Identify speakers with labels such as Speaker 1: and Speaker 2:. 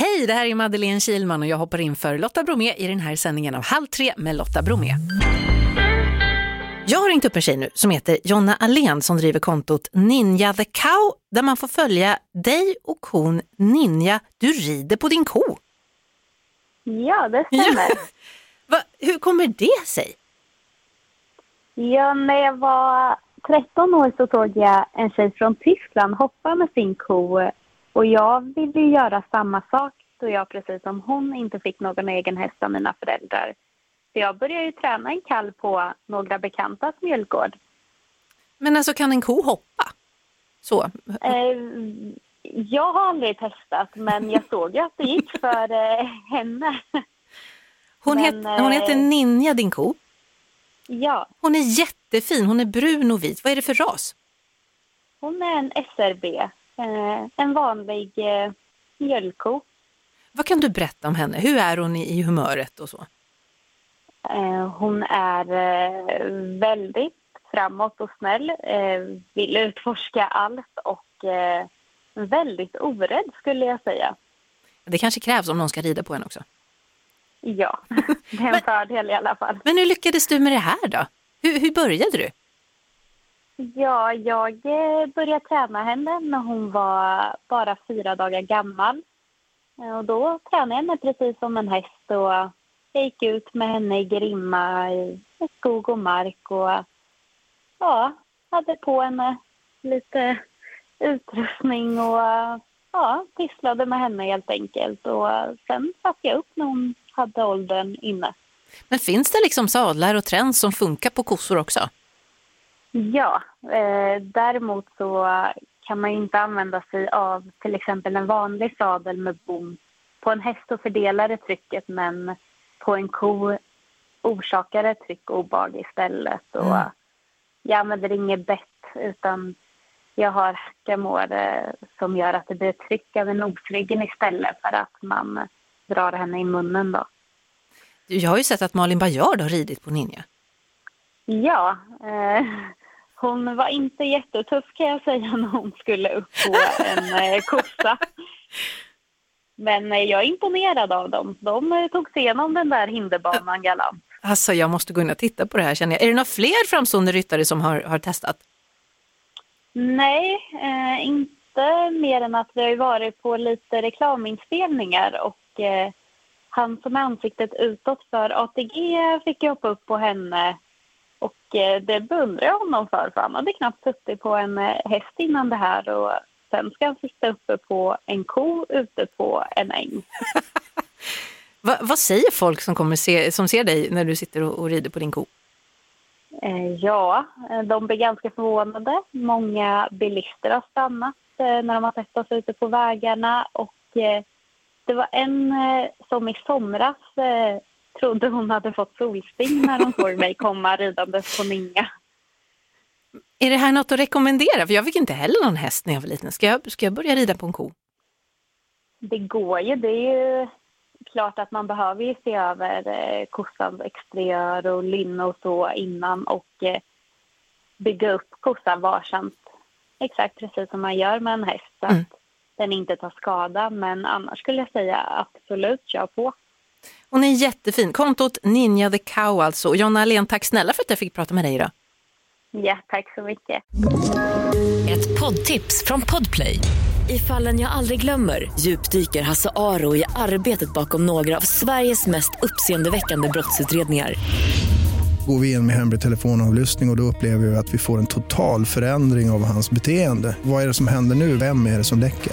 Speaker 1: Hej, det här är Madeleine Kilman och jag hoppar in för Lotta Bromé i den här sändningen av Halv tre med Lotta Bromé. Jag har ringt upp en tjej nu som heter Jonna Alén som driver kontot Ninja the Cow där man får följa dig och kon Ninja. Du rider på din ko.
Speaker 2: Ja, det stämmer. Ja.
Speaker 1: Va, hur kommer det sig?
Speaker 2: Ja, när jag var 13 år så såg jag en tjej från Tyskland hoppa med sin ko och jag ville göra samma sak då jag precis som hon inte fick någon egen häst av mina föräldrar. Så jag började ju träna en kall på några bekantas mjölkgård.
Speaker 1: Men alltså kan en ko hoppa? Så?
Speaker 2: Eh, jag har aldrig testat men jag såg ju att det gick för eh, henne.
Speaker 1: Hon, men, het, hon heter eh, Ninja din ko?
Speaker 2: Ja.
Speaker 1: Hon är jättefin, hon är brun och vit. Vad är det för ras?
Speaker 2: Hon är en SRB, en vanlig eh, mjölkko.
Speaker 1: Vad kan du berätta om henne? Hur är hon i humöret och så?
Speaker 2: Eh, hon är väldigt framåt och snäll, vill utforska allt och väldigt orädd skulle jag säga.
Speaker 1: Det kanske krävs om någon ska rida på henne också?
Speaker 2: Ja, det är en men, fördel i alla fall.
Speaker 1: Men hur lyckades du med det här då? Hur, hur började du?
Speaker 2: Ja, jag eh, började träna henne när hon var bara fyra dagar gammal. Eh, och då tränade jag henne precis som en häst och jag gick ut med henne i grimma i skog och mark och ja, hade på henne lite utrustning och ja, pysslade med henne helt enkelt. Och sen satte jag upp när hon hade åldern inne.
Speaker 1: Men finns det liksom sadlar och träns som funkar på kossor också?
Speaker 2: Ja, eh, däremot så kan man inte använda sig av till exempel en vanlig sadel med bom. På en häst och fördelar det trycket men på en ko orsakar det tryck och obehag istället. Och mm. Jag använder inget bett utan jag har hackamore som gör att det blir tryck över nosryggen istället för att man drar henne i munnen då.
Speaker 1: Jag har ju sett att Malin Bajard har ridit på Ninja.
Speaker 2: Ja, eh, hon var inte jättetuff kan jag säga när hon skulle upp på en eh, kossa. Men eh, jag är imponerad av dem. De eh, tog sig igenom den där hinderbanan galant.
Speaker 1: Alltså jag måste gå in och titta på det här känner jag. Är det några fler framstående ryttare som har, har testat?
Speaker 2: Nej, eh, inte mer än att vi har varit på lite reklaminspelningar och eh, han som är ansiktet utåt för ATG fick jag hoppa upp på henne och eh, det beundrar jag honom för, för han hade knappt suttit på en eh, häst innan det här och sen ska han sitta uppe på en ko ute på en äng.
Speaker 1: Va, vad säger folk som, kommer se, som ser dig när du sitter och, och rider på din ko?
Speaker 2: Eh, ja, de blir ganska förvånade. Många bilister har stannat när de har sett oss ute på vägarna och det var en som i somras trodde hon hade fått solsting när hon såg mig komma ridandes på Ninga.
Speaker 1: Är det här något att rekommendera? För jag fick inte heller någon häst när jag var liten. Ska jag, ska jag börja rida på en ko?
Speaker 2: Det går ju. Det är ju klart att man behöver ju se över eh, kossans exteriör och linne och så innan och eh, bygga upp kossan varsamt. Exakt precis som man gör med en häst så mm. att den inte tar skada. Men annars skulle jag säga absolut, kör på.
Speaker 1: Hon är jättefin. Kontot Ninja the Cow alltså. Och Jonna Alén, tack snälla för att jag fick prata med dig idag.
Speaker 2: Ja, tack så mycket.
Speaker 3: Ett poddtips från Podplay. I fallen jag aldrig glömmer djupdyker Hasse Aro i arbetet bakom några av Sveriges mest uppseendeväckande brottsutredningar.
Speaker 4: Går vi in med hemlig telefonavlyssning och, och då upplever vi att vi får en total förändring av hans beteende. Vad är det som händer nu? Vem är det som läcker?